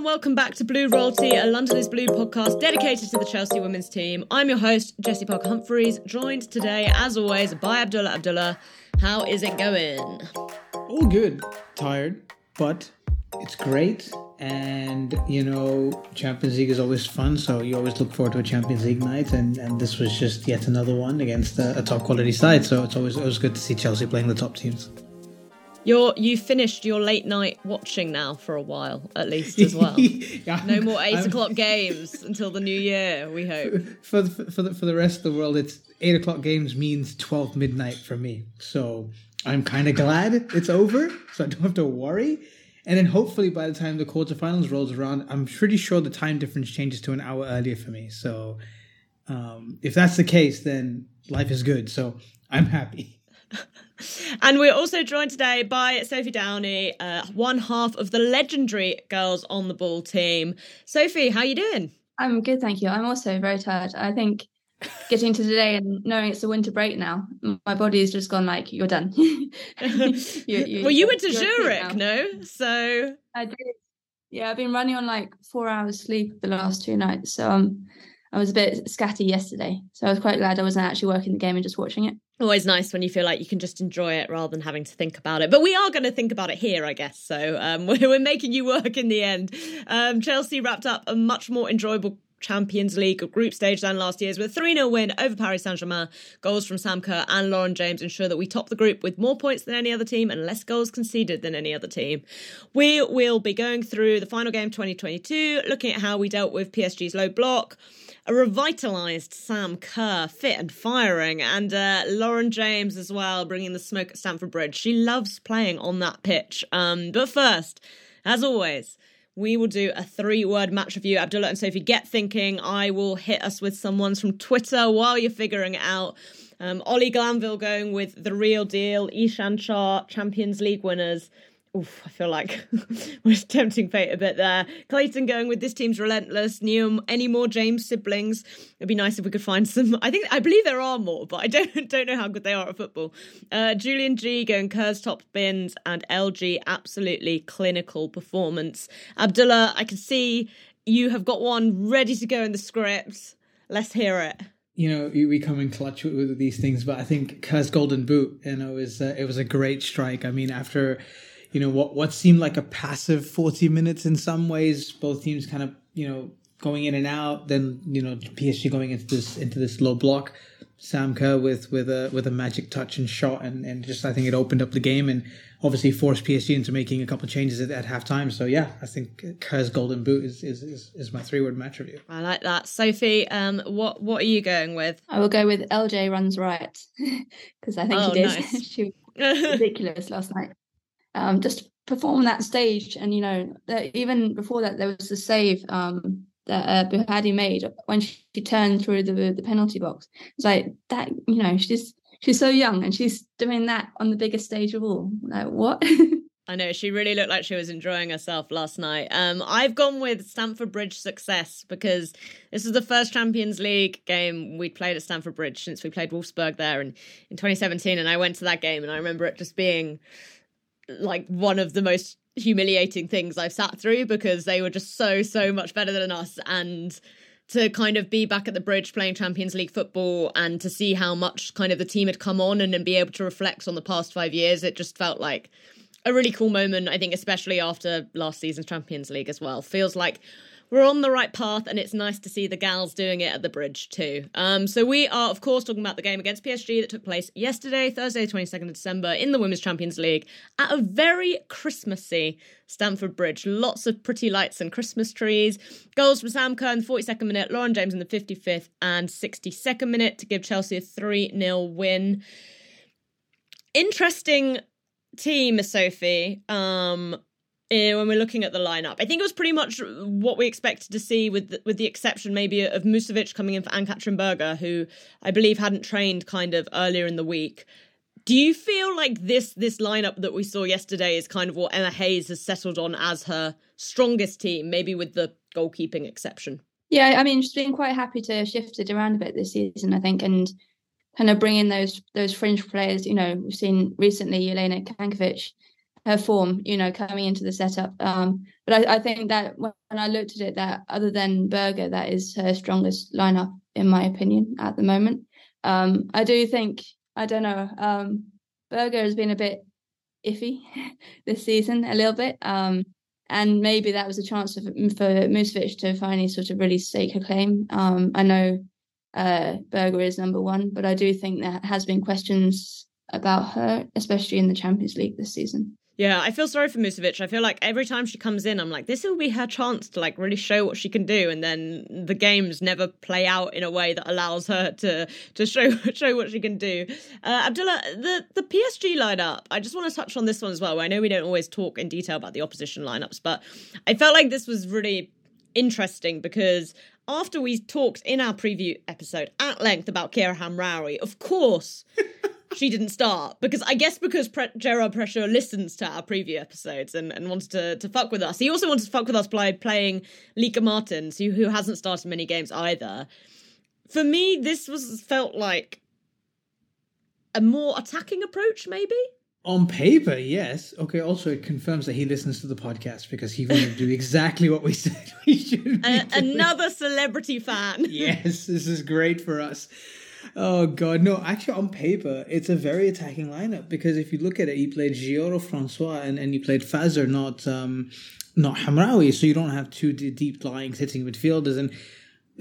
and welcome back to Blue Royalty, a London is Blue podcast dedicated to the Chelsea women's team. I'm your host, Jessy Parker Humphreys, joined today, as always, by Abdullah Abdullah. How is it going? All good. Tired, but it's great. And, you know, Champions League is always fun, so you always look forward to a Champions League night. And, and this was just yet another one against a, a top quality side, so it's always, always good to see Chelsea playing the top teams. You're you finished your late night watching now for a while, at least as well. yeah, no more 8 I'm, o'clock games until the new year. We hope. For the, for the for the rest of the world, it's eight o'clock games means twelve midnight for me. So I'm kind of glad it's over, so I don't have to worry. And then hopefully by the time the quarterfinals rolls around, I'm pretty sure the time difference changes to an hour earlier for me. So um, if that's the case, then life is good. So I'm happy. and we're also joined today by Sophie Downey, uh, one half of the legendary Girls on the Ball team. Sophie, how are you doing? I'm good, thank you. I'm also very tired. I think getting to today and knowing it's a winter break now, my body's just gone like, you're done. you, you, well, you went to Zurich, no? So I did. Yeah, I've been running on like four hours sleep the last two nights. So um, I was a bit scatty yesterday. So I was quite glad I wasn't actually working the game and just watching it always nice when you feel like you can just enjoy it rather than having to think about it. But we are going to think about it here, I guess. So um, we're, making you work in the end. Um, Chelsea wrapped up a much more enjoyable Champions League group stage than last year's with a 3 0 win over Paris Saint Germain. Goals from Sam Kerr and Lauren James ensure that we top the group with more points than any other team and less goals conceded than any other team. We will be going through the final game 2022, looking at how we dealt with PSG's low block a revitalised Sam Kerr, fit and firing, and uh, Lauren James as well, bringing the smoke at Stamford Bridge. She loves playing on that pitch. Um, but first, as always, we will do a three word match review. Abdullah and Sophie, get thinking. I will hit us with some ones from Twitter while you're figuring it out. Um, Ollie Glanville going with the real deal, Ishan Char, Champions League winners. Oof, I feel like we're tempting fate a bit there. Clayton going with this team's relentless. New any more James siblings? It'd be nice if we could find some. I think I believe there are more, but I don't don't know how good they are at football. Uh, Julian G going Kerr's top bins and LG absolutely clinical performance. Abdullah, I can see you have got one ready to go in the script. Let's hear it you know we come in clutch with, these things but i think Kerr's golden boot you know is uh, it was a great strike i mean after you know what what seemed like a passive 40 minutes in some ways both teams kind of you know going in and out then you know PSG going into this into this low block. Sam Kerr with with a with a magic touch and shot and and just I think it opened up the game and obviously forced PSG into making a couple of changes at, at halftime. So yeah I think Kerr's golden boot is is is, is my three word match review. I like that. Sophie um what what are you going with? I will go with LJ runs right because I think oh, she did. nice. she was ridiculous last night um, just perform that stage. And you know, even before that, there was the save um, that uh, Buhadi made when she, she turned through the the penalty box. It's like that. You know, she's she's so young and she's doing that on the biggest stage of all. Like what? I know she really looked like she was enjoying herself last night. Um, I've gone with Stamford Bridge success because this is the first Champions League game we'd played at Stamford Bridge since we played Wolfsburg there in, in 2017, and I went to that game and I remember it just being like one of the most humiliating things I've sat through because they were just so so much better than us. And to kind of be back at the bridge playing Champions League football and to see how much kind of the team had come on and, and be able to reflect on the past 5 years it just felt like a really cool moment I think especially after last season's Champions League as well. Feels like we're on the right path and it's nice to see the gals doing it at the bridge too. Um, so we are, of course, talking about the game against PSG that took place yesterday, Thursday, 22nd of December, in the Women's Champions League at a very Christmassy Stamford Bridge. Lots of pretty lights and Christmas trees. Goals from Sam Kerr in the 42nd minute, Lauren James in the 55th and 62nd minute to give Chelsea a 3 0 win. Interesting team, Sophie. Um, uh, when we're looking at the lineup. I think it was pretty much what we expected to see, with the, with the exception maybe of Musovic coming in for Ann-Katrin Berger, who I believe hadn't trained kind of earlier in the week. Do you feel like this this lineup that we saw yesterday is kind of what Emma Hayes has settled on as her strongest team, maybe with the goalkeeping exception? Yeah, I mean, she's been quite happy to shift it around a bit this season, I think, and kind of bring in those those fringe players. You know, we've seen recently Jelena Cankovic her form, you know, coming into the setup. Um, but I, I, think that when I looked at it, that other than Berger, that is her strongest lineup, in my opinion, at the moment. Um, I do think, I don't know, um, Berger has been a bit iffy this season, a little bit. Um, and maybe that was a chance for, for to finally sort of really stake her claim. Um, I know uh, Berger is number one, but I do think there has been questions about her, especially in the Champions League this season. Yeah, I feel sorry for Musovic. I feel like every time she comes in, I'm like, this will be her chance to like really show what she can do, and then the games never play out in a way that allows her to to show show what she can do. Uh, Abdullah, the the PSG lineup. I just want to touch on this one as well. I know we don't always talk in detail about the opposition lineups, but I felt like this was really interesting because after we talked in our preview episode at length about Kheira Hamraoui, of course. she didn't start because I guess because Pre- Gérard Prêcheur listens to our preview episodes and, and wanted to, to fuck with us. He also wanted to fuck with us by playing Lieke Martens, who who hasn't started many games either. For me, this was felt like a more attacking approach, maybe. On paper, yes. Okay. Also, it confirms that he listens to the podcast because he will do exactly what we said we should. another celebrity fan. yes, this is great for us. Oh god, no! Actually, on paper, it's a very attacking lineup because if you look at it, you played Geyoro, Francois, and, and you played Fazer, not um, not Hamraoui, so you don't have two deep lying sitting midfielders. And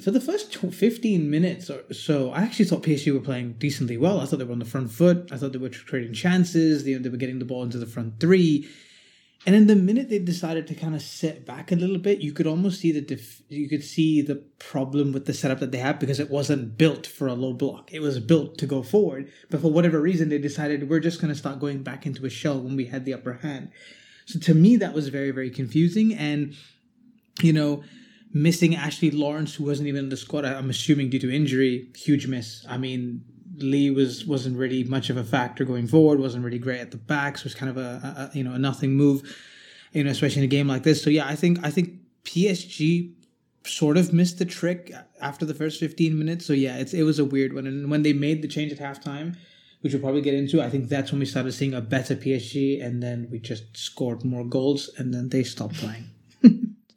for the first 15 minutes or so, I actually thought PSG were playing decently well. I thought they were on the front foot. I thought they were creating chances. They, they were getting the ball into the front three. And then the minute they decided to kind of sit back a little bit, you could almost see the def- you could see the problem with the setup that they had because it wasn't built for a low block. It was built to go forward, but for whatever reason, they decided we're just going to start going back into a shell when we had the upper hand. So to me, that was very very confusing, and you know, missing Ashley Lawrence, who wasn't even in the squad, I'm assuming due to injury, huge miss. I mean, Lee was wasn't really much of a factor going forward. wasn't really great at the backs. Was kind of a, a, you know a nothing move, you know, especially in a game like this. So yeah, I think I think PSG sort of missed the trick after the first 15 minutes. So yeah, it's it was a weird one. And when they made the change at halftime, which we'll probably get into, I think that's when we started seeing a better PSG, and then we just scored more goals, and then they stopped playing.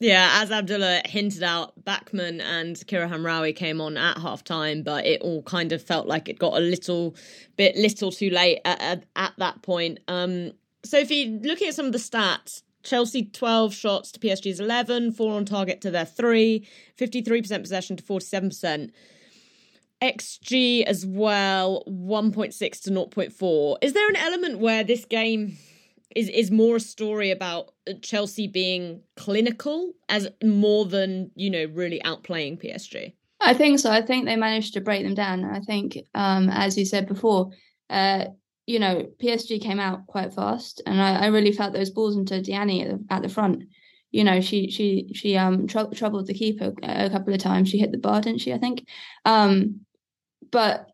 Yeah, as Abdullah hinted out, Backman and Kheira Hamraoui came on at half time, but it all kind of felt like it got a little bit little too late at, at, at that point. Um, Sophie, looking at some of the stats, Chelsea 12 shots to PSG's 11, four on target to their three, 53% possession to 47%. XG as well, 1.6 to 0.4. Is there an element where this game is is more a story about Chelsea being clinical as more than you know really outplaying PSG. I think so. I think they managed to break them down. I think, um, as you said before, uh, you know, PSG came out quite fast, and I, I really felt those balls into Diani at the, at the front. You know, she she she um tr- troubled the keeper a couple of times. She hit the bar, didn't she? I think. Um, but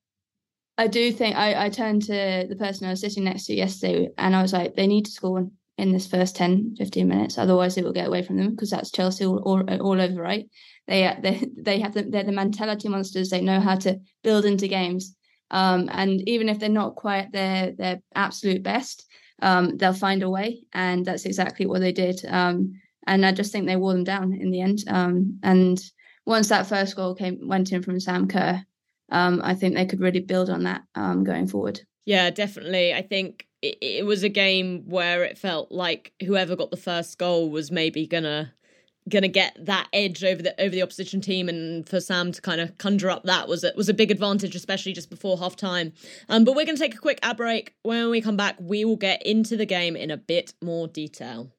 I do think I, I turned to the person I was sitting next to yesterday and I was like, they need to score in this first 10, 15 minutes. Otherwise, it will get away from them because that's Chelsea all, all, all, over, right? They, they, they have the, they're the mentality monsters. They know how to build into games. Um, and even if they're not quite their, their absolute best, um, they'll find a way. And that's exactly what they did. Um, and I just think they wore them down in the end. Um, and once that first goal came, went in from Sam Kerr, um, I think they could really build on that um, going forward. Yeah, definitely. I think it, it, was a game where it felt like whoever got the first goal was maybe gonna gonna get that edge over the over the opposition team, and for Sam to kind of conjure up that was a, was a big advantage, especially just before half time. Um, but we're gonna take a quick ad break. When we come back, we will get into the game in a bit more detail.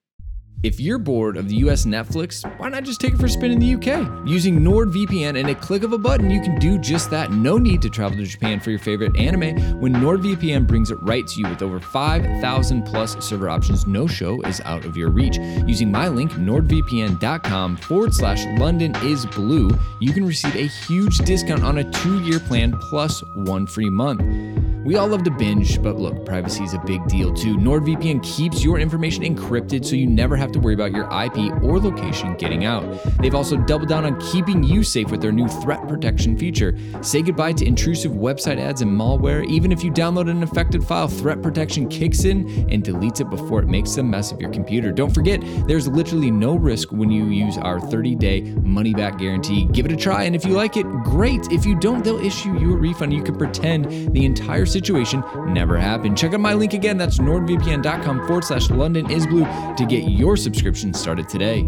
If you're bored of the US Netflix, why not just take it for a spin in the UK? Using NordVPN and a click of a button, you can do just that. No need to travel to Japan for your favorite anime when NordVPN brings it right to you with over 5,000 plus server options. No show is out of your reach. Using my link, nordvpn.com forward slash London is blue, you can receive a huge discount on a two year plan plus one free month. We all love to binge, but look, privacy is a big deal too. NordVPN keeps your information encrypted so you never have to worry about your IP or location getting out. They've also doubled down on keeping you safe with their new threat protection feature. Say goodbye to intrusive website ads and malware. Even if you download an infected file, threat protection kicks in and deletes it before it makes a mess of your computer. Don't forget, there's literally no risk when you use our 30 day money back guarantee. Give it a try, and if you like it, great. If you don't, they'll issue you a refund. You can pretend the entire situation never happened. Check out my link again. That's nordvpn.com forward slash London is blue to get your subscription started today.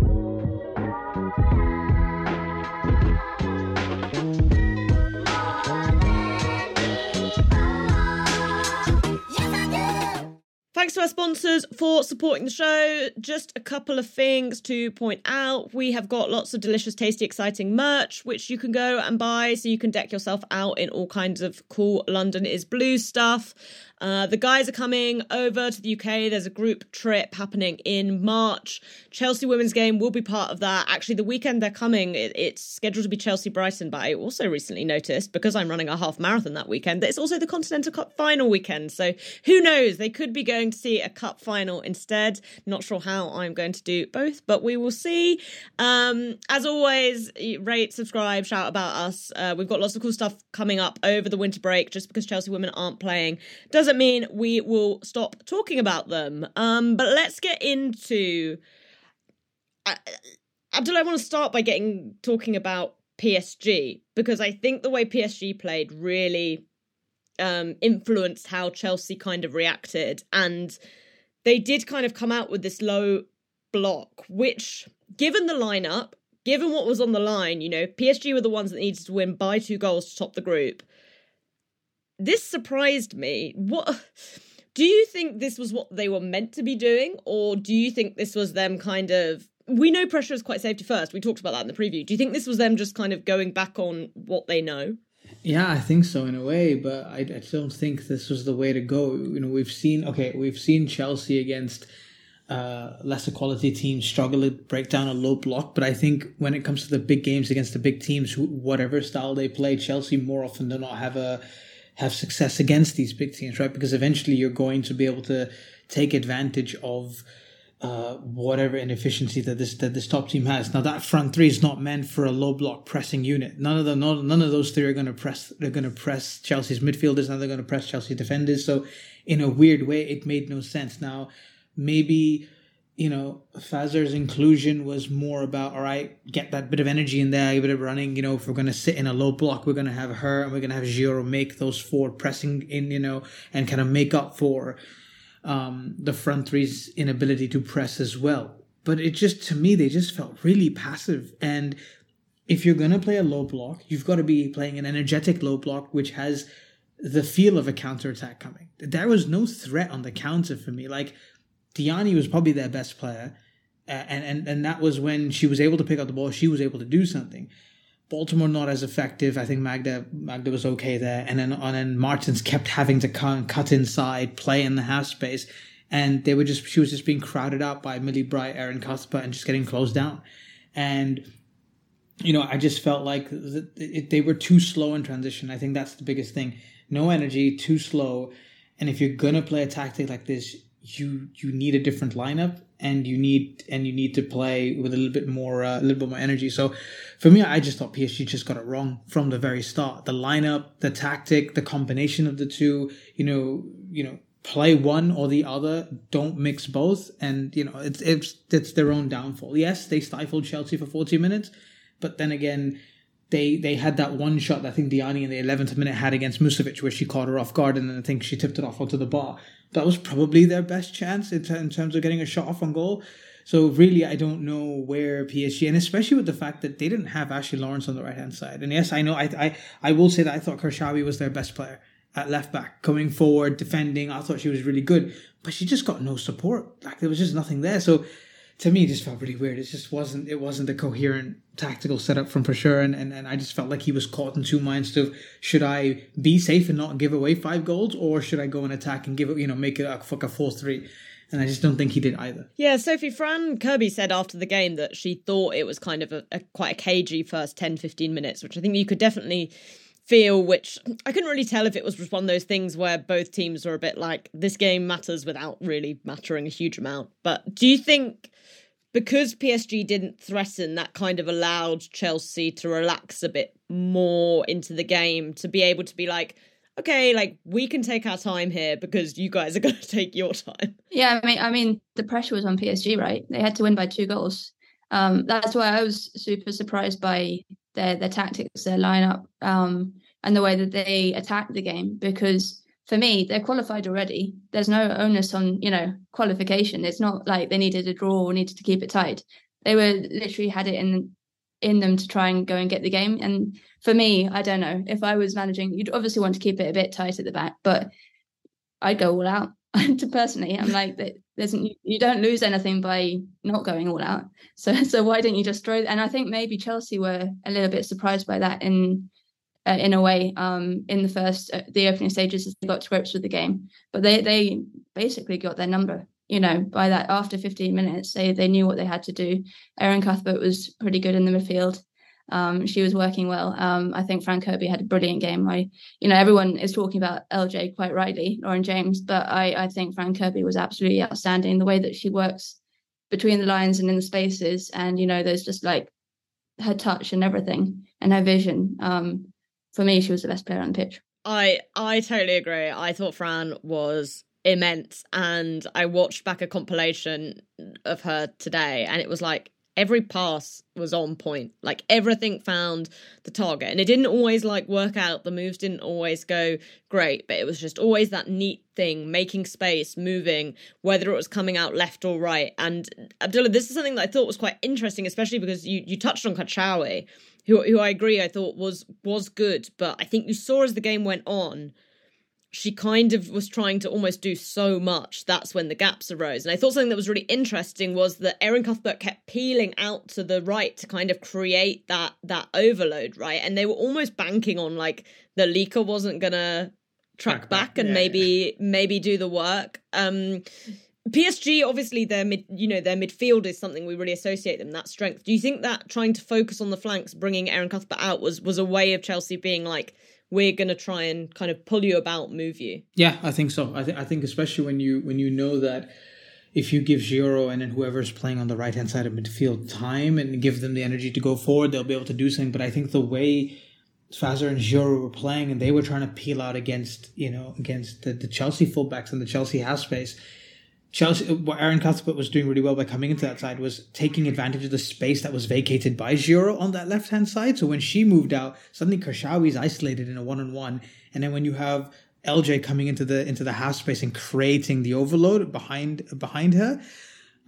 Thanks to our sponsors for supporting the show. Just a couple of things to point out. We have got lots of delicious, tasty, exciting merch, which you can go and buy so you can deck yourself out in all kinds of cool London is Blue stuff. Uh, the guys are coming over to the UK. There's a group trip happening in March. Chelsea women's game will be part of that. Actually, the weekend they're coming, it, it's scheduled to be Chelsea Brighton, but I also recently noticed because I'm running a half marathon that weekend that it's also the Continental Cup final weekend. So who knows? They could be going to see a cup final instead. Not sure how I'm going to do both, but we will see. Um, as always, rate, subscribe, shout about us. Uh, we've got lots of cool stuff coming up over the winter break. Just because Chelsea women aren't playing doesn't mean we will stop talking about them. Um, but let's get into. Abdul, I want to start by getting talking about PSG because I think the way PSG played really um, influenced how Chelsea kind of reacted, and they did kind of come out with this low block, which, given the lineup, given what was on the line, you know, PSG were the ones that needed to win by two goals to top the group this surprised me. What do you think this was what they were meant to be doing, or do you think this was them kind of? We know pressure is quite safety first. We talked about that in the preview. Do you think this was them just kind of going back on what they know? Yeah, I think so in a way, but I, I don't think this was the way to go. You know, we've seen okay, we've seen Chelsea against uh, lesser quality teams struggle to break down a low block. But I think when it comes to the big games against the big teams, whatever style they play, Chelsea more often than not have a have success against these big teams, right? Because eventually you're going to be able to take advantage of uh, whatever inefficiency that this that this top team has. Now that front three is not meant for a low block pressing unit. None of them, none, none of those three are going to press. They're going to press Chelsea's midfielders. Now they're going to press Chelsea defenders. So in a weird way, it made no sense. Now maybe you know, Fazer's inclusion was more about, all right, get that bit of energy in there, a bit of running. You know, if we're going to sit in a low block, we're going to have her and we're going to have Geyoro make those four pressing in, you know, and kind of make up for um, the front three's inability to press as well. But it just, to me, they just felt really passive. And if you're going to play a low block, you've got to be playing an energetic low block, which has the feel of a counter attack coming. There was no threat on the counter for me. Like, Diani was probably their best player, and and and that was when she was able to pick up the ball. She was able to do something. Baltimore not as effective. I think Magda Magda was okay there, and then and then Martens kept having to cut, cut inside, play in the half space, and they were just she was just being crowded out by Millie Bright, Erin Cuthbert, and just getting closed down. And you know, I just felt like they were too slow in transition. I think that's the biggest thing. No energy, too slow. And if you're gonna play a tactic like this, you you need a different lineup and you need and you need to play with a little bit more uh, a little bit more energy. So for me, I just thought PSG just got it wrong from the very start. The lineup, the tactic, the combination of the two. You know, you know, play one or the other. Don't mix both, and you know, it's it's it's their own downfall. Yes, they stifled Chelsea for forty minutes, but then again. They, they had that one shot that I think Diani in the 11th minute had against Musovic where she caught her off guard and then I think she tipped it off onto the bar that was probably their best chance in, terms of getting a shot off on goal. So really, I don't know where PSG, and especially with the fact that they didn't have Ashley Lawrence on the right hand side. And yes, I know, I, I I will say that I thought Karchaoui was their best player at left back, coming forward, defending. I thought she was really good, but she just got no support. Like there was just nothing there. So to me, it just felt really weird. It just wasn't it wasn't a coherent tactical setup from for sure. And, and and I just felt like he was caught in two minds of should I be safe and not give away five goals, or should I go and attack and give it you know make it a fuck a four three. And I just don't think he did either. Yeah, Sophie Fran Kirby said after the game that she thought it was kind of a, a quite a cagey first 10, 15 minutes, which I think you could definitely feel, which I couldn't really tell if it was just one of those things where both teams were a bit like, this game matters without really mattering a huge amount. But do you think because PSG didn't threaten, that kind of allowed Chelsea to relax a bit more into the game, to be able to be like, okay, like we can take our time here because you guys are going to take your time. Yeah, I mean, I mean, the pressure was on PSG, right? They had to win by two goals. Um, that's why I was super surprised by their their tactics, their lineup, um, and the way that they attacked the game. Because for me, they're qualified already. There's no onus on you know qualification. It's not like they needed a draw or needed to keep it tight. They were literally had it in in them to try and go and get the game. And for me, I don't know if I was managing. You'd obviously want to keep it a bit tight at the back, but I'd go all out. personally, I'm like that. There's you don't lose anything by not going all out. So so why don't you just throw? And I think maybe Chelsea were a little bit surprised by that in uh, in a way um, in the first uh, the opening stages they got to grips with the game. But they they basically got their number. You know, by that after 15 minutes, they they knew what they had to do. Erin Cuthbert was pretty good in the midfield. Um, she was working well. Um, I think Fran Kirby had a brilliant game. I, you know, everyone is talking about LJ quite rightly, Lauren James, but I, I think Fran Kirby was absolutely outstanding. The way that she works between the lines and in the spaces, and you know, there's just like her touch and everything and her vision. Um, for me, she was the best player on the pitch. I I totally agree. I thought Fran was immense, and I watched back a compilation of her today, and it was like every pass was on point like everything found the target and it didn't always like work out the moves didn't always go great but it was just always that neat thing making space moving whether it was coming out left or right and abdullah this is something that i thought was quite interesting especially because you you touched on Karchaoui, who who i agree i thought was was good but i think you saw as the game went on she kind of was trying to almost do so much. That's when the gaps arose. And I thought something that was really interesting was that Erin Cuthbert kept peeling out to the right to kind of create that that overload, right? And they were almost banking on like the leaker wasn't gonna track back, back and yeah, maybe yeah. maybe do the work. Um PSG obviously their mid you know their midfield is something we really associate them that strength. Do you think that trying to focus on the flanks, bringing Erin Cuthbert out was was a way of Chelsea being like we're going to try and kind of pull you about, move you. Yeah, I think so. I, th- I think especially when you when you know that if you give Geyoro and then whoever's playing on the right hand side of midfield time and give them the energy to go forward, they'll be able to do something. But I think the way Fazer and Geyoro were playing and they were trying to peel out against you know against the, the Chelsea fullbacks and the Chelsea half space Chelsea, uh, what Erin Cuthbert was doing really well by coming into that side was taking advantage of the space that was vacated by Geyoro on that left hand side. So when she moved out, suddenly Karchaoui is isolated in a one on one, and then when you have LJ coming into the into the half space and creating the overload behind behind her,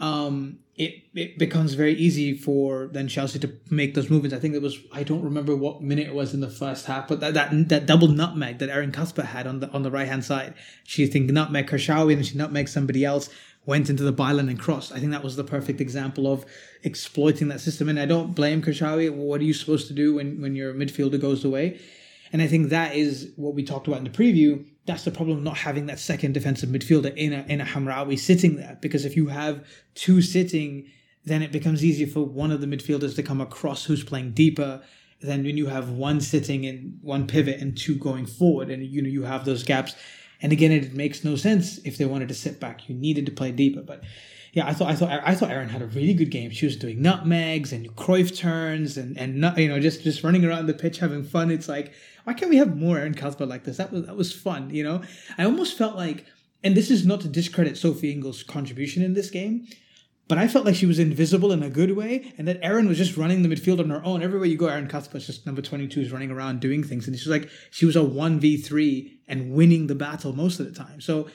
um, it it becomes very easy for then Chelsea to make those movements. I think it was I don't remember what minute it was in the first half, but that that, that double nutmeg that Erin Cuthbert had on the on the right hand side, she think nutmeg Karchaoui and she nutmeg somebody else went into the byline and crossed. I think that was the perfect example of exploiting that system. And I don't blame Karchaoui. What are you supposed to do when when your midfielder goes away? And I think that is what we talked about in the preview. That's the problem not having that second defensive midfielder in a in a Hamraoui sitting there. Because if you have two sitting, then it becomes easier for one of the midfielders to come across who's playing deeper than when you have one sitting and one pivot and two going forward, and you know you have those gaps. And again, it makes no sense if they wanted to sit back. You needed to play deeper, but yeah, I thought I thought I thought Erin had a really good game. She was doing nutmegs and Cruyff turns and and you know just just running around the pitch having fun. It's like why can't we have more Erin Cuthbert like this? That was that was fun. You know, I almost felt like, and this is not to discredit Sophie Ingle's contribution in this game, but I felt like she was invisible in a good way, and that Erin was just running the midfield on her own. Everywhere you go, Erin Cuthbert's just number twenty two is running around doing things, and she's like she was a one v three and winning the battle most of the time. So.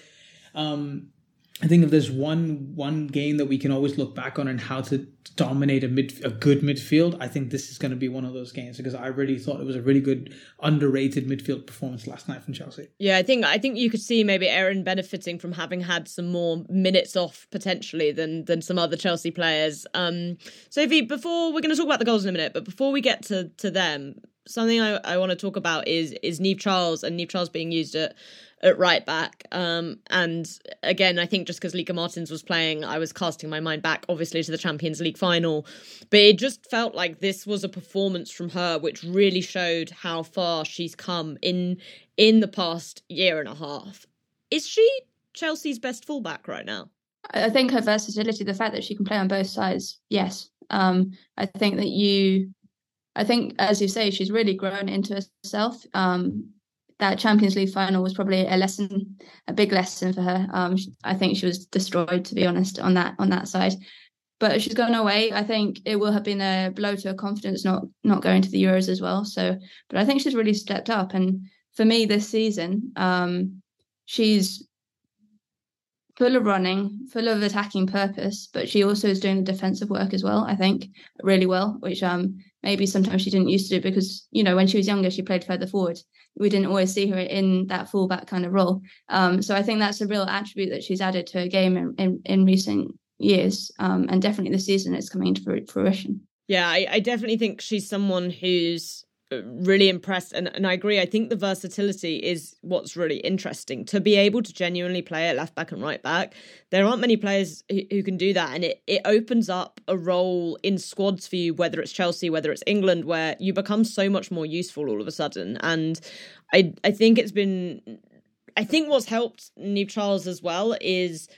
Um, I think if there's one one game that we can always look back on and how to dominate a mid a good midfield, I think this is going to be one of those games because I really thought it was a really good underrated midfield performance last night from Chelsea. Yeah, I think I think you could see maybe Erin benefiting from having had some more minutes off potentially than than some other Chelsea players. Um, Sophie, before we're going to talk about the goals in a minute, but before we get to to them, something I, I want to talk about is is Niamh Charles and Niamh Charles being used at at right back. Um, and again, I think just because Lieke Martens was playing, I was casting my mind back, obviously, to the Champions League final. But it just felt like this was a performance from her which really showed how far she's come in in the past year and a half. Is she Chelsea's best fullback right now? I think her versatility, the fact that she can play on both sides, yes. Um, I think that you, I think, as you say, she's really grown into herself. Um, that Champions League final was probably a lesson, a big lesson for her. Um, I think she was destroyed, to be honest, on that on that side. But she's gone away. I think it will have been a blow to her confidence not not going to the Euros as well. So, but I think she's really stepped up. And for me, this season, um, she's full of running, full of attacking purpose, but she also is doing the defensive work as well, I think, really well, which um maybe sometimes she didn't used to do because, you know, when she was younger, she played further forward. We didn't always see her in that fullback kind of role. Um, so I think that's a real attribute that she's added to her game in, in, in recent years. Um, and definitely this season it's coming to fruition. Yeah, I, I definitely think she's someone who's really impressed and, and I agree. I think the versatility is what's really interesting to be able to genuinely play at left back and right back. There aren't many players who, who can do that, and it, it opens up a role in squads for you, whether it's Chelsea, whether it's England, where you become so much more useful all of a sudden. And I I think it's been I think what's helped Niamh Charles as well is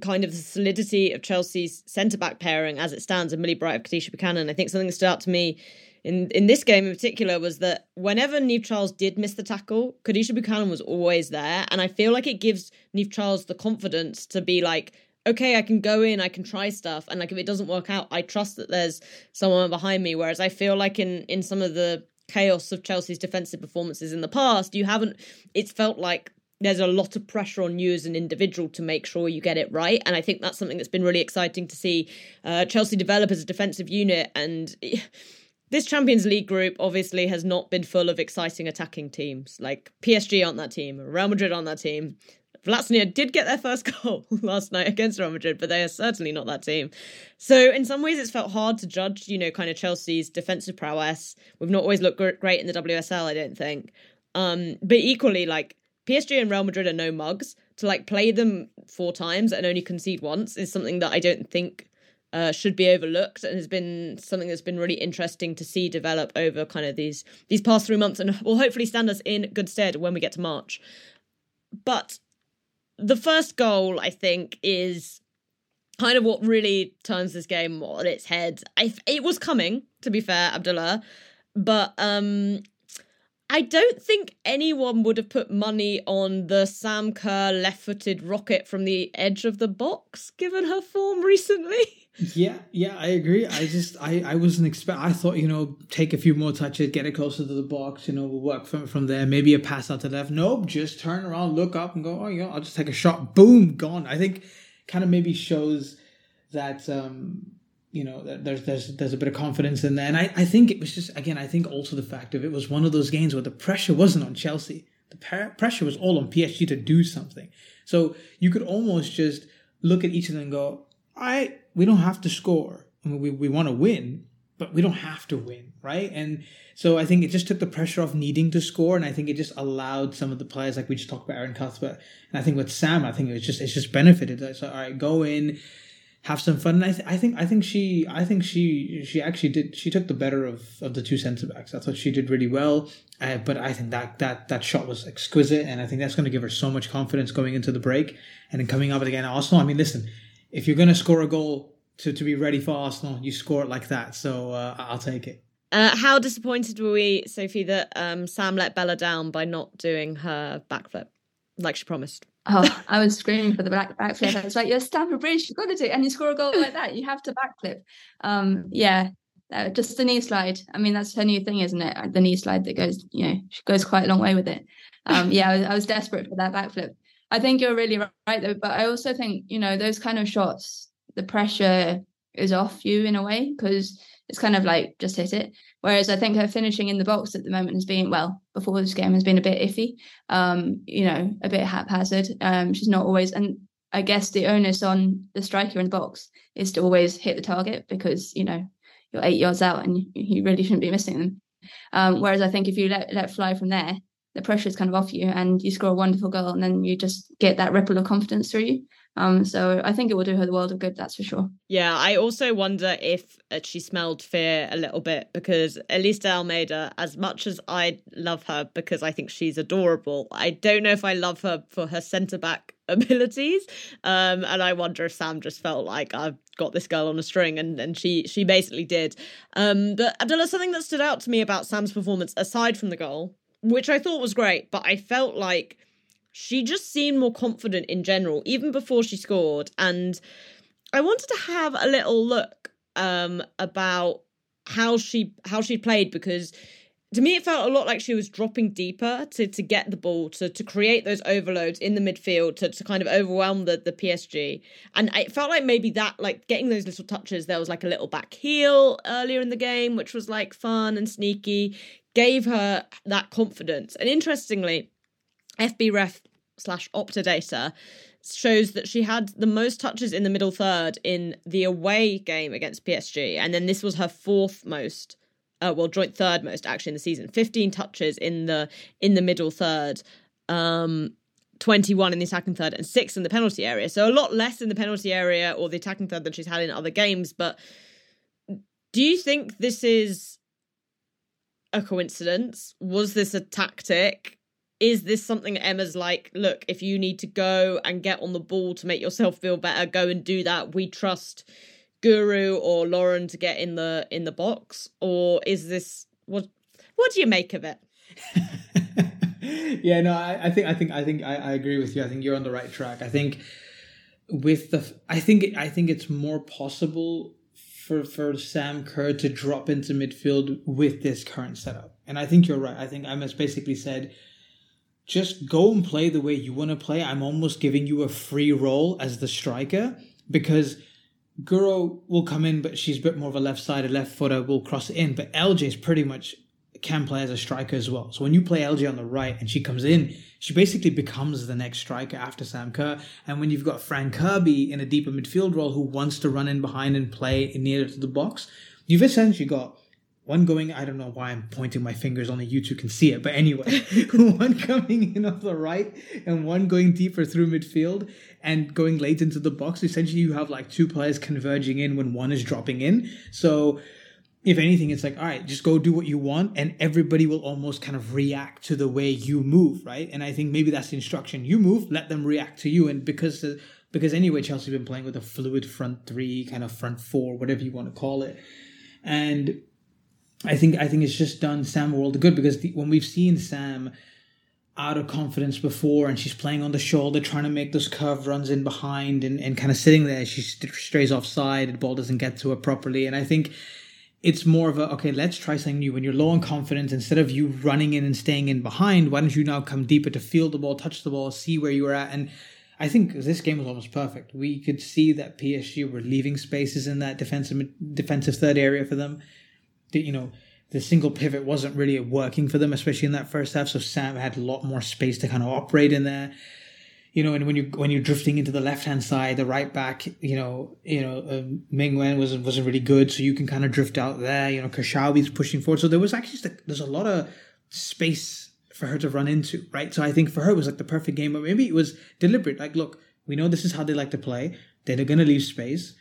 kind of the solidity of Chelsea's centre back pairing as it stands, and Millie Bright of Kadeisha Buchanan. I think something that stood out to me in in this game in particular was that whenever Niamh Charles did miss the tackle, Kadeisha Buchanan was always there, and I feel like it gives Niamh Charles the confidence to be like, okay, I can go in, I can try stuff, and like if it doesn't work out, I trust that there's someone behind me. Whereas I feel like in in some of the chaos of Chelsea's defensive performances in the past, you haven't. It's felt like there's a lot of pressure on you as an individual to make sure you get it right. And I think that's something that's been really exciting to see uh, Chelsea develop as a defensive unit. And this Champions League group obviously has not been full of exciting attacking teams. Like PSG aren't that team, Real Madrid aren't that team. Vllaznia did get their first goal last night against Real Madrid, but they are certainly not that team. So in some ways, it's felt hard to judge, you know, kind of Chelsea's defensive prowess. We've not always looked great in the WSL, I don't think. Um, but equally, like PSG and Real Madrid are no mugs. To like play them four times and only concede once is something that I don't think uh, should be overlooked and has been something that's been really interesting to see develop over kind of these these past three months and will hopefully stand us in good stead when we get to March. But the first goal, I think, is kind of what really turns this game on its head. I, it was coming, to be fair, Abdullah, but um, I don't think anyone would have put money on the Sam Kerr left footed rocket from the edge of the box, given her form recently. Yeah, yeah, I agree. I just I I wasn't expect. I thought you know take a few more touches, get it closer to the box. You know, we'll work from from there. Maybe a pass out to left. Nope, just turn around, look up, and go. Oh, yeah, I'll just take a shot. Boom, gone. I think kind of maybe shows that um you know there's there's there's a bit of confidence in there, and I I think it was just again I think also the fact of it was one of those games where the pressure wasn't on Chelsea. The pressure was all on PSG to do something. So you could almost just look at each of them and go, I we don't have to score. I mean, we, we want to win, but we don't have to win, right? And so I think it just took the pressure off needing to score, and I think it just allowed some of the players, like we just talked about Erin Cuthbert, and I think with Sam, I think it was just it's just benefited. So all right, go in, have some fun. And I, th- I think I think she I think she she actually did she took the better of, of the two centre backs. I thought she did really well, uh, but I think that that that shot was exquisite, and I think that's going to give her so much confidence going into the break and then coming up again. Arsenal. I mean, listen, if you're going to score a goal to, to be ready for Arsenal, you score it like that. So uh, I'll take it. Uh, how disappointed were we, Sophie, that um, Sam let Bella down by not doing her backflip like she promised? Oh, I was screaming for the back backflip. I was like, "You're Stamford Bridge, you've got to do it, and you score a goal like that. You have to backflip." Um, yeah, uh, just the knee slide. I mean, that's her new thing, isn't it? The knee slide that goes, you know, she goes quite a long way with it. Um, yeah, I was, I was desperate for that backflip. I think you're really right though, but I also think you know those kind of shots, the pressure is off you in a way because it's kind of like just hit it. Whereas I think her finishing in the box at the moment has been well before this game has been a bit iffy, um, you know, a bit haphazard. Um, she's not always, and I guess the onus on the striker in the box is to always hit the target because you know you're eight yards out and you, really shouldn't be missing them. Um, whereas I think if you let let fly from there, the pressure is kind of off you and you score a wonderful goal and then you just get that ripple of confidence through you. Um, so I think it will do her the world of good, that's for sure. Yeah, I also wonder if uh, she smelled fear a little bit because Elise de Almeida, as much as I love her because I think she's adorable, I don't know if I love her for her centre back abilities. Um, and I wonder if Sam just felt like I've got this girl on a string, and and she she basically did. Um, but Abdullah, something that stood out to me about Sam's performance aside from the goal which I thought was great, but I felt like she just seemed more confident in general, even before she scored. And I wanted to have a little look um, about how she how she played because to me it felt a lot like she was dropping deeper to to get the ball to to create those overloads in the midfield to, to kind of overwhelm the the PSG and it felt like maybe that like getting those little touches there was like a little back heel earlier in the game which was like fun and sneaky gave her that confidence. And interestingly, FBref slash Opta data shows that she had the most touches in the middle third in the away game against PSG, and then this was her fourth most. Uh, well, joint third most actually in the season. Fifteen touches in the in the middle third, um, twenty-one in the attacking third, and six in the penalty area. So a lot less in the penalty area or the attacking third than she's had in other games. But do you think this is a coincidence? Was this a tactic? Is this something Emma's like, look, if you need to go and get on the ball to make yourself feel better, go and do that. We trust Guro or Lauren to get in the in the box? Or is this what what do you make of it? yeah, no, I, I, think I think I think I, I agree with you. I think you're on the right track. I think with the I think I think it's more possible for for Sam Kerr to drop into midfield with this current setup. And I think you're right. I think Emma's basically said, just go and play the way you want to play. I'm almost giving you a free role as the striker because Guro will come in, but she's a bit more of a left sided left footer, will cross it in. But LJ is pretty much can play as a striker as well. So when you play LJ on the right and she comes in, she basically becomes the next striker after Sam Kerr. And when you've got Fran Kirby in a deeper midfield role who wants to run in behind and play nearer to the box, you've essentially got one going, I don't know why I'm pointing my fingers, only you two can see it, but anyway, one coming in off the right and one going deeper through midfield and going late into the box. Essentially, you have like two players converging in when one is dropping in. So if anything, it's like, all right, just go do what you want, and everybody will almost kind of react to the way you move, right? And I think maybe that's the instruction. You move, let them react to you, and because because anyway, Chelsea have been playing with a fluid front three, kind of front four, whatever you want to call it, and I think I think it's just done Sam world good because the, when we've seen Sam out of confidence before and she's playing on the shoulder trying to make those curve runs in behind and, and kind of sitting there she strays offside the ball doesn't get to her properly and i think it's more of a okay let's try something new. When you're low on confidence instead of you running in and staying in behind why don't you now come deeper to feel the ball touch the ball see where you are at? And i think this game was almost perfect. We could see that psg were leaving spaces in that defensive defensive third area for them. The, you know the single pivot wasn't really working for them especially in that first half. So sam had a lot more space to kind of operate in there you know, and when you when you're drifting into the left hand side, the right back, you know, you know, um, Ming Wen wasn't wasn't really good, so you can kind of drift out there. You know, Karchaoui's pushing forward, so there was actually there's a lot of space for her to run into, right? So I think for her it was like the perfect game, but maybe it was deliberate. Like, look, we know this is how they like to play. They're gonna leave space.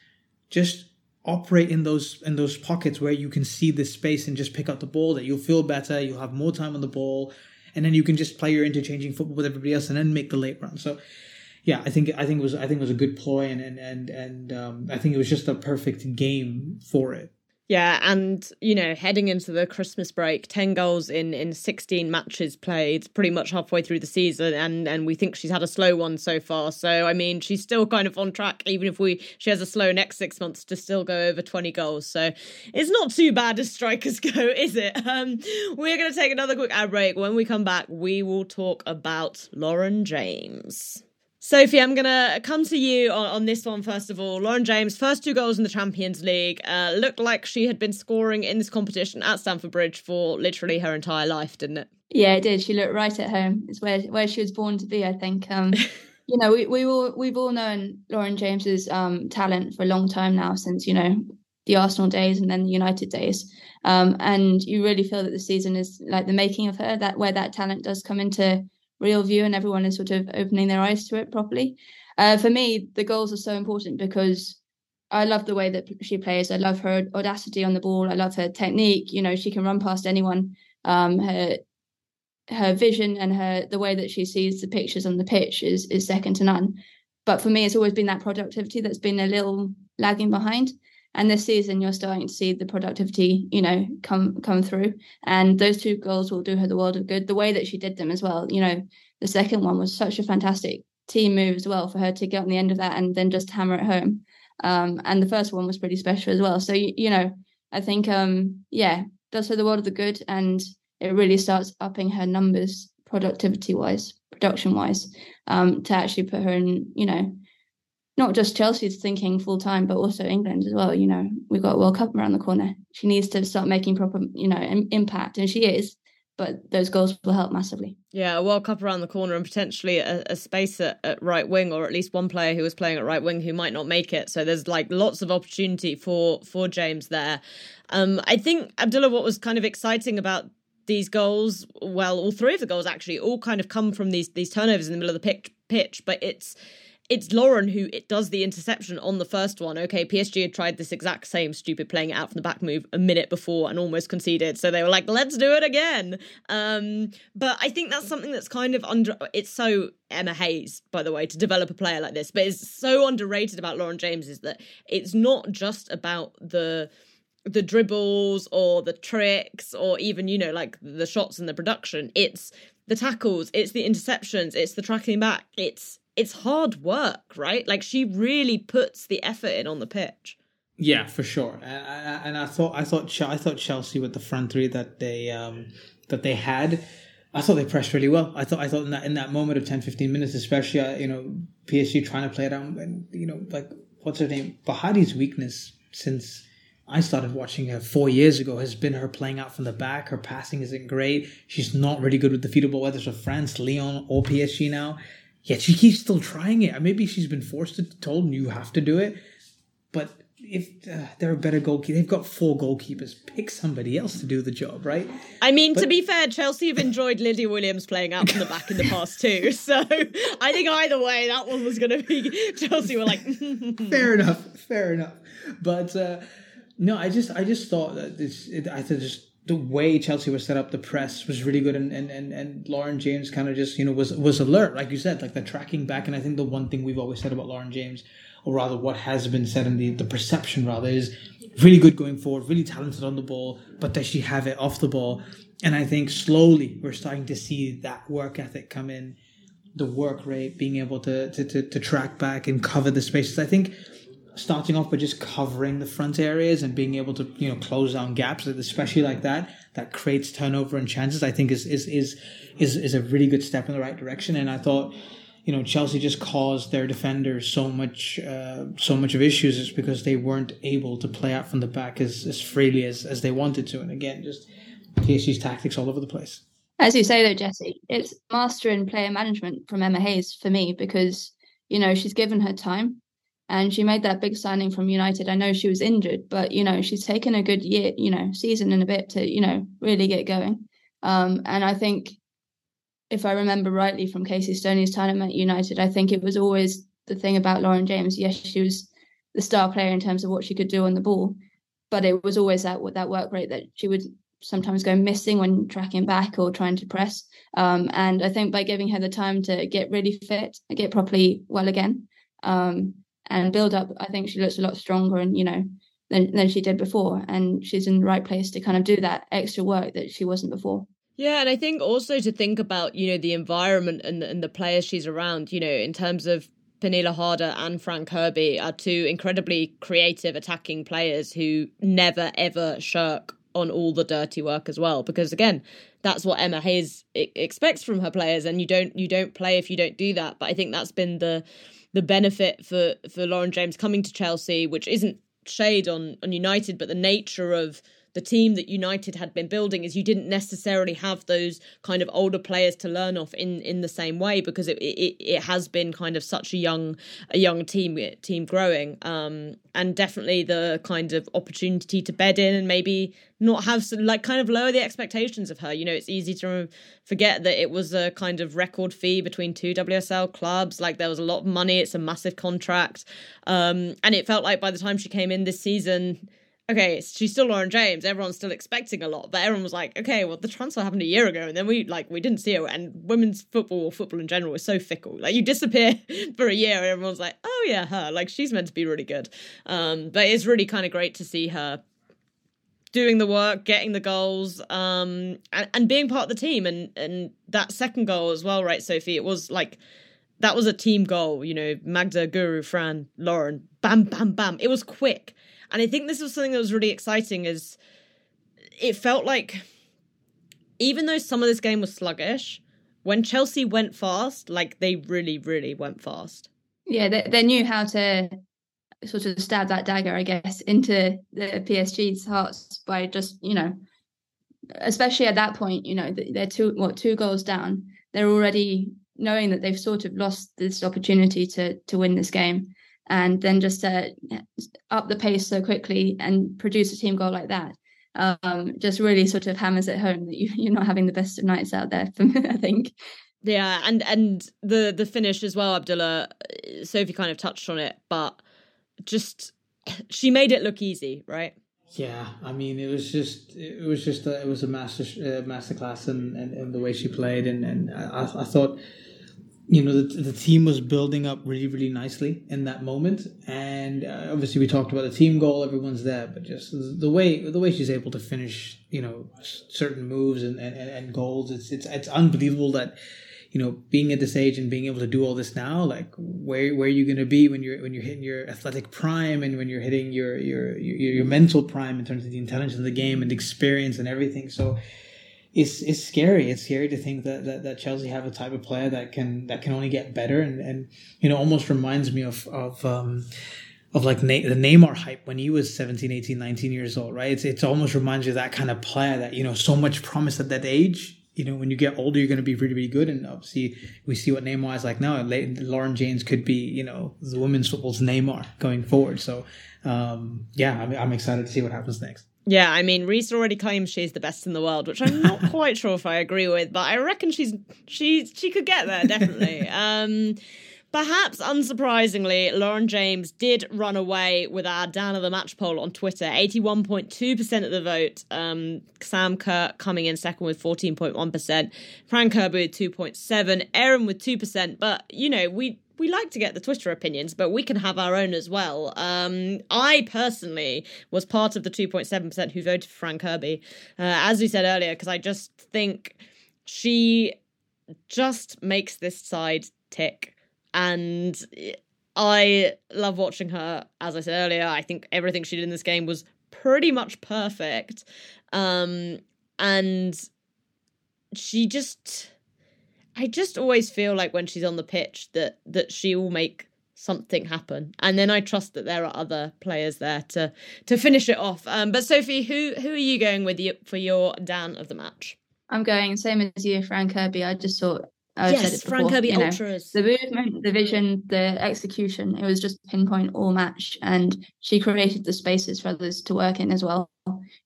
Just operate in those in those pockets where you can see this space and just pick up the ball. That you'll feel better. You'll have more time on the ball and then you can just play your interchanging football with everybody else and then make the late run. So yeah, I think I think it was I think it was a good ploy and and and, and um, I think it was just a perfect game for it. Yeah, and you know, heading into the Christmas break, ten goals in in sixteen matches played, pretty much halfway through the season, and and we think she's had a slow one so far. So I mean, she's still kind of on track, even if we she has a slow next six months to still go over twenty goals. So it's not too bad as strikers go, is it? Um, we're going to take another quick ad break. When we come back, we will talk about Lauren James. Sophie, I'm going to come to you on, on, this one first of all. Lauren James, first two goals in the Champions League, uh, looked like she had been scoring in this competition at Stamford Bridge for literally her entire life, didn't it? Yeah, it did. She looked right at home. It's where where she was born to be, I think. Um, you know, we we all we've all known Lauren James's um, talent for a long time now, since you know the Arsenal days and then the United days. Um, and you really feel that the season is like the making of her, that where that talent does come into real view and everyone is sort of opening their eyes to it properly. Uh, for me, the goals are so important because I love the way that she plays. I love her audacity on the ball. I love her technique. You know, she can run past anyone. Um, her her vision and her the way that she sees the pictures on the pitch is is second to none. But for me, it's always been that productivity that's been a little lagging behind. And this season, you're starting to see the productivity, you know, come come through. And those two goals will do her the world of good. The way that she did them as well, you know, the second one was such a fantastic team move as well for her to get on the end of that and then just hammer it home. Um, and the first one was pretty special as well. So you, you know, I think um, yeah, does her the world of the good, and it really starts upping her numbers productivity wise, production wise, um, to actually put her in, you know, not just Chelsea's thinking full time, but also England as well. You know, we've got World Cup around the corner. She needs to start making proper, you know, impact, and she is. But those goals will help massively. Yeah, a World Cup around the corner and potentially a, a space at, at, right wing, or at least one player who was playing at right wing who might not make it. So there's like lots of opportunity for for James there. Um, I think Abdullah, what was kind of exciting about these goals, well, all three of the goals actually all kind of come from these these turnovers in the middle of the pitch, pitch but it's it's Lauren who it does the interception on the first one. Okay, PSG had tried this exact same stupid playing it out from the back move a minute before and almost conceded. So they were like, let's do it again. Um, but I think that's something that's kind of under it's so Emma Hayes, by the way, to develop a player like this. But it's so underrated about Lauren James is that it's not just about the the dribbles or the tricks or even you know like the shots and the production it's the tackles it's the interceptions it's the tracking back it's it's hard work right like she really puts the effort in on the pitch yeah for sure and i thought i thought i thought chelsea with the front three that they um that they had I thought they pressed really well. I thought I thought in that in that moment of 10, 15 minutes, especially uh, you know PSG trying to play it out, and you know like what's her name, Bouhaddi's weakness since I started watching her four years ago has been her playing out from the back. Her passing isn't great. She's not really good with the feeder ball, whether it's France, Lyon, or PSG now. Yet she keeps still trying it. Maybe she's been forced to, told you have to do it. But if uh, they're a better goalkeeper, they've got four goalkeepers. Pick somebody else to do the job, right? I mean, but, to be fair, Chelsea have enjoyed Lydia Williams playing out from the back in the past too. So I think either way, that one was going to be Chelsea were like. fair enough, fair enough. But uh, no, I just I just thought that this it, I just the way Chelsea was set up, the press was really good, and and and, and Lauren James kind of just you know was was alert, like you said, like the tracking back. And I think the one thing we've always said about Lauren James, or rather what has been said in the the perception rather, is really good going forward, really talented on the ball, but does she have it off the ball? And I think slowly we're starting to see that work ethic come in, the work rate, being able to to to, to track back and cover the spaces. I think starting off by just covering the front areas and being able to you know close down gaps especially like that that creates turnover and chances i think is is is is, is a really good step in the right direction. And i thought you know chelsea just caused their defenders so much uh, so much of issues is because they weren't able to play out from the back as, as freely as, as they wanted to. And again just PSG's tactics all over the place. As you say though Jessy it's master in player management from emma hayes for me because you know she's given her time and she made that big signing from United. I know she was injured, but you know she's taken a good year, you know, season and a bit to you know really get going. Um, and I think, if I remember rightly from Casey Stoney's time at United, I think it was always the thing about Lauren James. Yes, she was the star player in terms of what she could do on the ball, but it was always that that work rate that she would sometimes go missing when tracking back or trying to press. Um, and I think by giving her the time to get really fit, get properly well again, um, and build up, I think she looks a lot stronger and, you know, than, than she did before. And she's in the right place to kind of do that extra work that she wasn't before. Yeah, and I think also to think about, you know, the environment and, and the players she's around, you know, in terms of Pernille Harder and Fran Kirby are two incredibly creative attacking players who never ever shirk on all the dirty work as well because again that's what Emma Hayes expects from her players and you don't you don't play if you don't do that but I think that's been the the benefit for for Lauren James coming to Chelsea, which isn't shade on on United, but the nature of the team that United had been building is you didn't necessarily have those kind of older players to learn off in in the same way because it it, it has been kind of such a young a young team team growing. Um, and definitely the kind of opportunity to bed in and maybe not have some, like kind of lower the expectations of her. You know it's easy to forget that it was a kind of record fee between two WSL clubs. Like there was a lot of money. It's a massive contract. Um, and it felt like by the time she came in this season okay, she's still Lauren James. Everyone's still expecting a lot, but everyone was like, okay, well, the transfer happened a year ago, and then we like we didn't see her. And women's football or football in general is so fickle. Like you disappear for a year, and everyone's like, oh yeah, her. Like she's meant to be really good. Um, but it's really kind of great to see her doing the work, getting the goals, um, and, and being part of the team. And and that second goal as well, right, Sophie? It was like that was a team goal. You know, Magda, Guro, Fran, Lauren, bam, bam, bam. It was quick and I think this was something that was really exciting is it felt like even though some of this game was sluggish, when Chelsea went fast, like they really, really went fast. Yeah, they, they knew how to sort of stab that dagger, I guess, into the PSG's hearts by just, you know, especially at that point, you know, they're two what two goals down. They're already knowing that they've sort of lost this opportunity to to win this game and then just uh, up the pace so quickly and produce a team goal like that um, just really sort of hammers it home that you, you're not having the best of nights out there for me, I think. Yeah, and and the the finish as well, Abdullah. Sophie kind of touched on it, but just she made it look easy, right? Yeah, I mean, it was just it was just a, it was a master uh, masterclass in, in, in the way she played, and and I, I thought you know the, the team was building up really really nicely in that moment. And uh, obviously we talked about the team goal everyone's there but just the way the way she's able to finish you know certain moves and, and, and goals it's it's it's unbelievable that you know being at this age and being able to do all this now like where where are you going to be when you're when you're hitting your athletic prime and when you're hitting your your your, your mental prime in terms of the intelligence of the game and experience and everything? So it's it's scary. It's scary to think that, that, that Chelsea have a type of player that can that can only get better and, and you know almost reminds me of of um, of like Na- the Neymar hype when he was 17, 18, 19 years old, right? It's it's almost reminds you of that kind of player that you know so much promise at that age. You know, when you get older, you're going to be really, really good. And obviously, we see what Neymar is like now. Lauren James could be, you know, the women's football's Neymar going forward. So, um, yeah, I'm, I'm excited to see what happens next. Yeah, I mean, Reese already claims she's the best in the world, which I'm not quite sure if I agree with, but I reckon she's she she could get there definitely. um, perhaps unsurprisingly, Lauren James did run away with our Dan of the Match poll on Twitter. 81.2% of the vote. Um, Sam Kerr coming in second with 14.1%. Fran Kirby with 2.7%. Erin with 2%. But, you know, we we like to get the Twitter opinions, but we can have our own as well. Um, I personally was part of the 2.7% who voted for Fran Kirby, uh, as we said earlier, because I just think she just makes this side tick. And I love watching her. As I said earlier, I think everything she did in this game was pretty much perfect. Um, and she just I just always feel like when she's on the pitch that that she will make something happen, and then I trust that there are other players there to to finish it off. Um, but Sophie, who who are you going with you, for your Dan of the match? I'm going same as you, Fran Kirby. I just thought I've yes, said it before, Fran Kirby ultras. Know, the movement, the vision, the execution. It was just pinpoint all match, and she created the spaces for others to work in as well.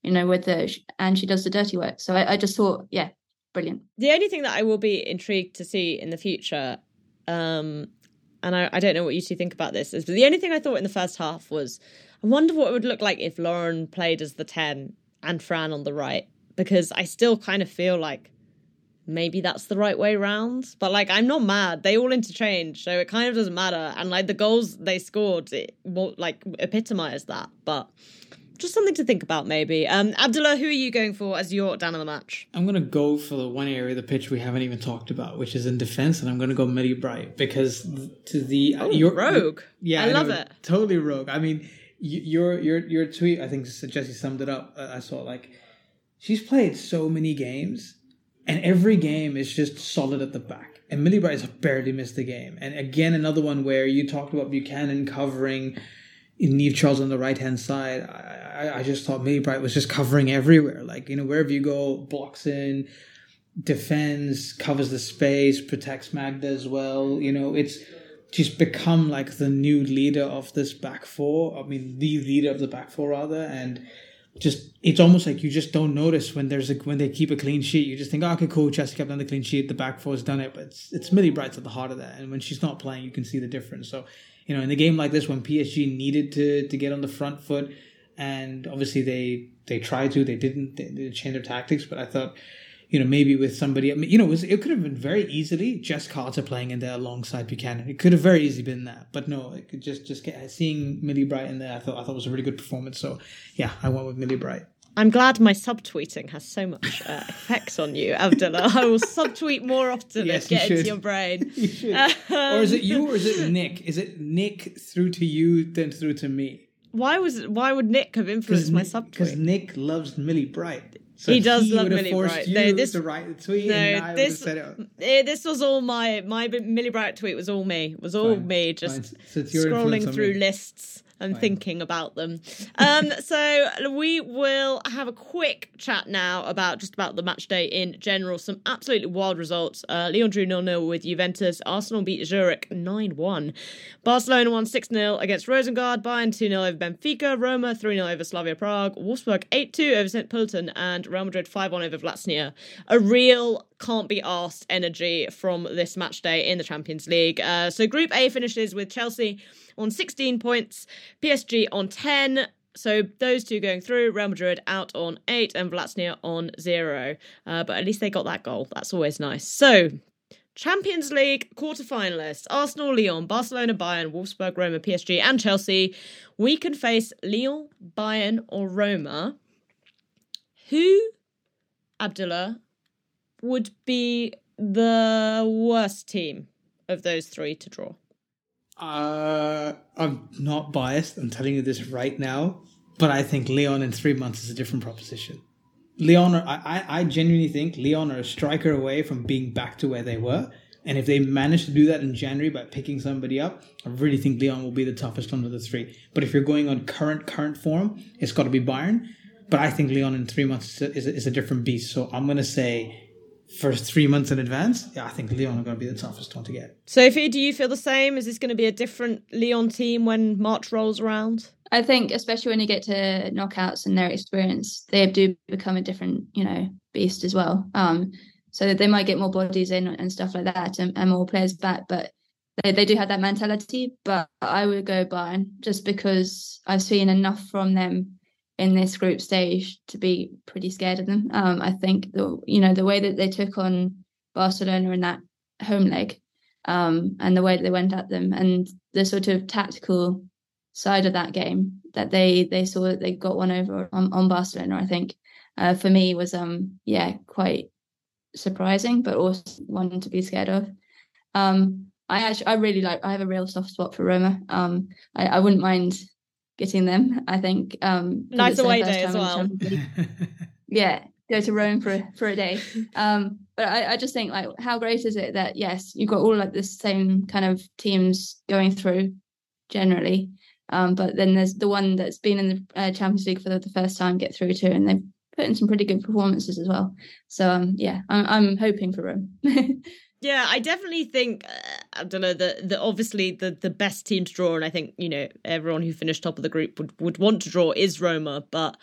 You know, with the and she does the dirty work. So I, I just thought, yeah, brilliant. The only thing that I will be intrigued to see in the future, um, and I, I don't know what you two think about this, is but the only thing I thought in the first half was I wonder what it would look like if Lauren played as the 10 and Fran on the right, because I still kind of feel like maybe that's the right way round. But like, I'm not mad. They all interchange, so it kind of doesn't matter. And like the goals they scored, it won't like epitomize that. But just something to think about, maybe. Um, Abdullah, who are you going for as your down of the match? I'm going to go for the one area of the pitch we haven't even talked about, which is in defense, and I'm going to go Millie Bright because to the oh, your, rogue. Yeah, I, I love know, it. Totally rogue. I mean, your your your tweet, I think Jessy summed it up. I saw like she's played so many games, and every game is just solid at the back. And Millie Bright has barely missed a game. And again, another one where you talked about Buchanan covering Niamh Charles on the right hand side. I, I, I just thought Millie Bright was just covering everywhere. Like you know, wherever you go, blocks in, defends, covers the space, protects Magda as well. You know, it's just become like the new leader of this back four. I mean, the leader of the back four rather, and just it's almost like you just don't notice when there's a when they keep a clean sheet. You just think, oh, okay, cool, Chelsea kept on the clean sheet. The back four's done it, but it's it's Millie Bright's at the heart of that. And when she's not playing, you can see the difference. So, you know, in a game like this, when PSG needed to to get on the front foot, and obviously they they tried to, they didn't, they, they changed their tactics. But I thought you know, maybe with somebody. I mean, you know, it, was, it could have been very easily Jess Carter playing in there alongside Buchanan. It could have very easily been that, but no, it could just just get seeing Millie Bright in there. I thought I thought was a really good performance. So yeah, I went with Millie Bright. I'm glad my subtweeting has so much uh, effect on you, Abdullah. I will subtweet more often yes, and get into your brain. you. Um, or is it you or is it Nick? Is it Nick through to you then through to me? Why was why would Nick have influenced my subtweet? Because Nick loves Millie Bright. So he does he love Millie Bright. No, this to write the tweet. No, this eh, this was all my my Millie Bright tweet was all me. It was all Fine. me just so scrolling through lists and thinking about them. Um, so we will have a quick chat now about just about the match day in general. Some absolutely wild results. Uh, Lyon drew 0 0 with Juventus. Arsenal beat Zurich 9 1. Barcelona won 6 0 against Rosengard. Bayern 2 0 over Benfica. Roma 3 0 over Slavia Prague. Wolfsburg 8 2 over St. Pölten. And Real Madrid 5 1 over Vllaznia. A real can't be asked energy from this match day in the Champions League. Uh, so Group A finishes with Chelsea on 16 points, PSG on 10. So those two going through, Real Madrid out on eight and Vllaznia on zero. Uh, but at least they got that goal. That's always nice. So Champions League quarterfinalists Arsenal, Lyon, Barcelona, Bayern, Wolfsburg, Roma, PSG, and Chelsea. We can face Lyon, Bayern, or Roma. Who, Abdullah, would be the worst team of those three to draw? Uh, I'm not biased. I'm telling you this right now, but I think Lyon in three months is a different proposition. Lyon, are, I, I genuinely think Lyon are a striker away from being back to where they were. And if they manage to do that in January by picking somebody up, I really think Lyon will be the toughest one of the three. But if you're going on current current form, it's got to be Bayern. But I think Lyon in three months is is a, is a different beast. So I'm going to say for three months in advance, yeah, I think Lyon are going to be the toughest one to get. Sophie, do you feel the same? Is this going to be a different Lyon team when March rolls around? I think, especially when you get to knockouts and their experience, they do become a different, you know, beast as well. Um, so they might get more bodies in and stuff like that, and, and more players back, but they, they do have that mentality. But I would go Bayern just because I've seen enough from them in this group stage to be pretty scared of them. Um, I think the you know the way that they took on Barcelona in that home leg, um, and the way that they went at them, and the sort of tactical side of that game that they they saw that they got one over on, on Barcelona. I think uh, for me was um yeah quite surprising, but also one to be scared of. Um, I actually I really like I have a real soft spot for Roma. Um, I, I wouldn't mind getting them. I think um, nice away day as well. yeah, go to Rome for for a day. Um, but I, I just think like how great is it that yes, you've got all like the same kind of teams going through generally. Um, but then there's the one that's been in the uh, Champions League for the, the, first time get through too, and they've put in some pretty good performances as well. So um, yeah, I'm, I'm hoping for Rome. Yeah, I definitely think uh, I don't know the the obviously the the best team to draw, and I think you know everyone who finished top of the group would would want to draw is Roma, but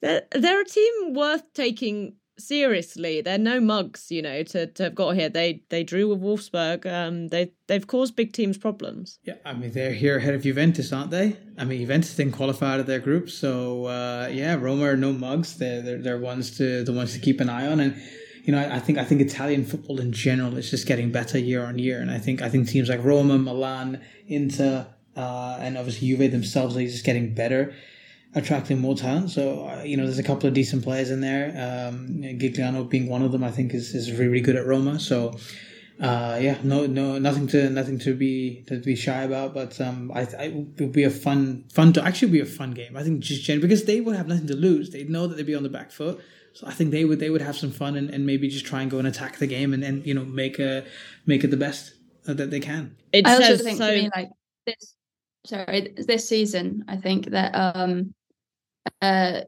they're they're a team worth taking seriously. They're no mugs, you know, to, to have got here. They they drew with Wolfsburg. Um, they they've caused big teams problems. Yeah, I mean they're here ahead of Juventus, aren't they? I mean Juventus didn't qualify out of their group, so uh, yeah, Roma are no mugs. They're, they're they're ones to the ones to keep an eye on and you know, I, think I think Italian football in general is just getting better year on year, and I think I think teams like Roma, Milan, Inter, uh, and obviously Juve themselves are just getting better, attracting more talent. So uh, you know, there's a couple of decent players in there. Um, Giugliano being one of them, I think is is really, really good at Roma. So. Uh, yeah, no, no, nothing to nothing to be to be shy about. But um, I, I it would be a fun, fun to actually be a fun game. I think just generally because they would have nothing to lose. They know that they'd be on the back foot. So I think they would they would have some fun and, and maybe just try and go and attack the game and, and you know make a make it the best that they can. It I also think so... for me like this sorry this season I think that um uh,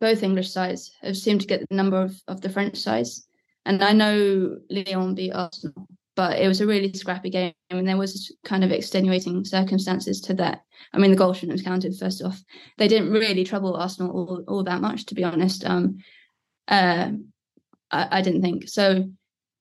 both English sides have seemed to get the number of, of the French sides. And I know Lyon beat Arsenal, but it was a really scrappy game, and there was kind of extenuating circumstances to that. I mean, the goal shouldn't have counted. First off, they didn't really trouble Arsenal all, all that much, to be honest. Um, uh, I, I didn't think so.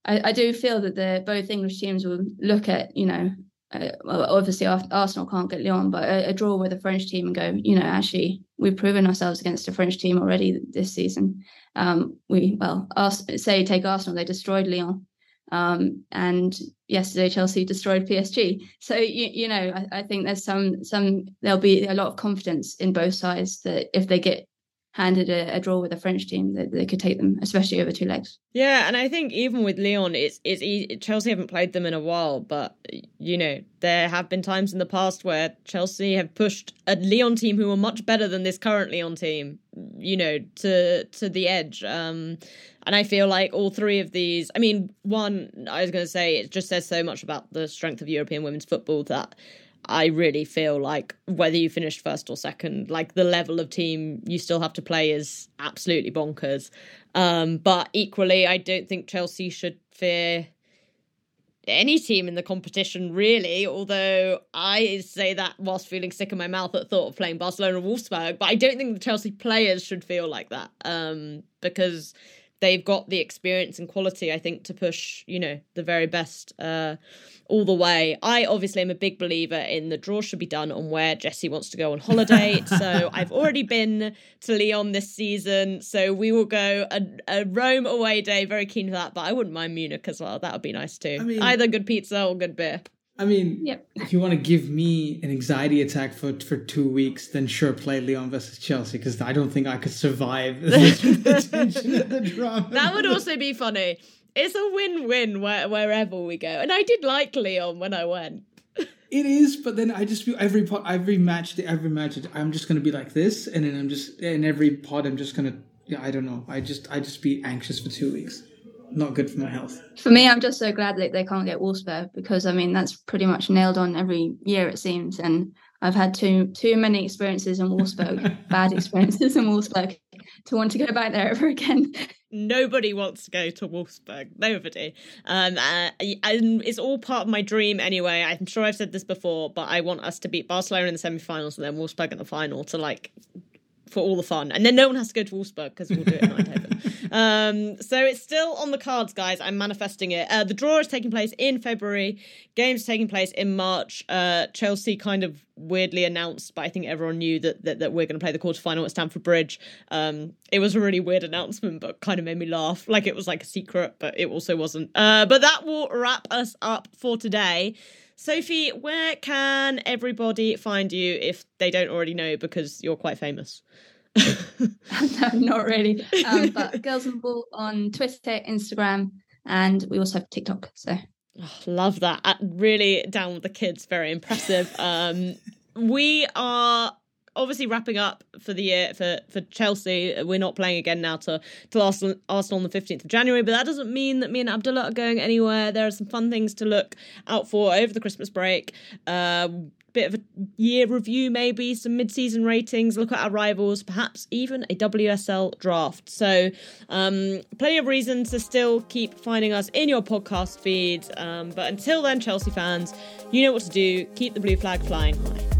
I, I do feel that the both English teams will look at you know uh, obviously Arsenal can't get Lyon, but a, a, draw with a French team and go, you know, actually we've proven ourselves against a French team already this season. Um, we well, say take Arsenal, they destroyed Lyon, um, and yesterday Chelsea destroyed PSG. So you, you know, I, I think there's some some there'll be a lot of confidence in both sides that if they get handed a, a, draw with a French team that they could take them, especially over two legs. Yeah, and I think even with Lyon, it's it's easy. Chelsea haven't played them in a while, but you know there have been times in the past where Chelsea have pushed a Lyon team who are much better than this current Lyon team, you know, to to the edge. Um, and I feel like all three of these. I mean, one I was going to say it just says so much about the strength of European women's football that I really feel like whether you finished first or second, like the level of team you still have to play is absolutely bonkers. Um, but equally, I don't think Chelsea should fear any team in the competition, really. Although I say that whilst feeling sick in my mouth at thought of playing Barcelona Wolfsburg, but I don't think the Chelsea players should feel like that um, because they've got the experience and quality, I think, to push, you know, the very best uh, all the way. I obviously am a big believer in the draw should be done on where Jessy wants to go on holiday. so I've already been to Lyon this season. So we will go a, a Rome away day. Very keen for that. But I wouldn't mind Munich as well. That would be nice too. I mean, Either good pizza or good beer. I mean, yep. if you want to give me an anxiety attack for for two weeks, then sure, play Lyon versus Chelsea because I don't think I could survive the tension the drama. That would also be funny. It's a win-win where, wherever we go, and I did like Lyon when I went. It is, but then I just feel every pot, every match, every match, I'm just gonna be like this, and then I'm just in every pot, I'm just gonna, yeah, I don't know, I just, I just be anxious for two weeks not good for my health. For me, I'm just so glad that they can't get Wolfsburg because I mean that's pretty much nailed on every year it seems, and I've had too too many experiences in Wolfsburg, bad experiences in Wolfsburg, to want to go back there ever again. Nobody wants to go to Wolfsburg. Nobody. Um, uh, and it's all part of my dream anyway. I'm sure I've said this before, but I want us to beat Barcelona in the semi-finals and then Wolfsburg in the final to like for all the fun. And then no one has to go to Wolfsburg because we'll do it in Eindhoven. um, so it's still on the cards, guys. I'm manifesting it. Uh, the draw is taking place in February. Games taking place in March. Uh, Chelsea kind of weirdly announced, but I think everyone knew that that, that we're going to play the quarterfinal at Stamford Bridge. Um, it was a really weird announcement, but kind of made me laugh. Like it was like a secret, but it also wasn't. Uh, but that will wrap us up for today. Sophie, where can everybody find you if they don't already know because you're quite famous? no, not really. Um, but Girls and Ball on Twitter, Instagram, and we also have TikTok. So oh, love that. Uh, really down with the kids. Very impressive. Um, we are obviously wrapping up for the year for for Chelsea. We're not playing again now to to Arsenal, Arsenal on the fifteenth of January, but that doesn't mean that me and Abdullah are going anywhere. There are some fun things to look out for over the Christmas break. Uh, bit of a year review, maybe some mid-season ratings, look at our rivals, perhaps even a WSL draft. So, um, plenty of reasons to still keep finding us in your podcast feeds. Um, but until then, Chelsea fans, you know what to do. Keep the blue flag flying high.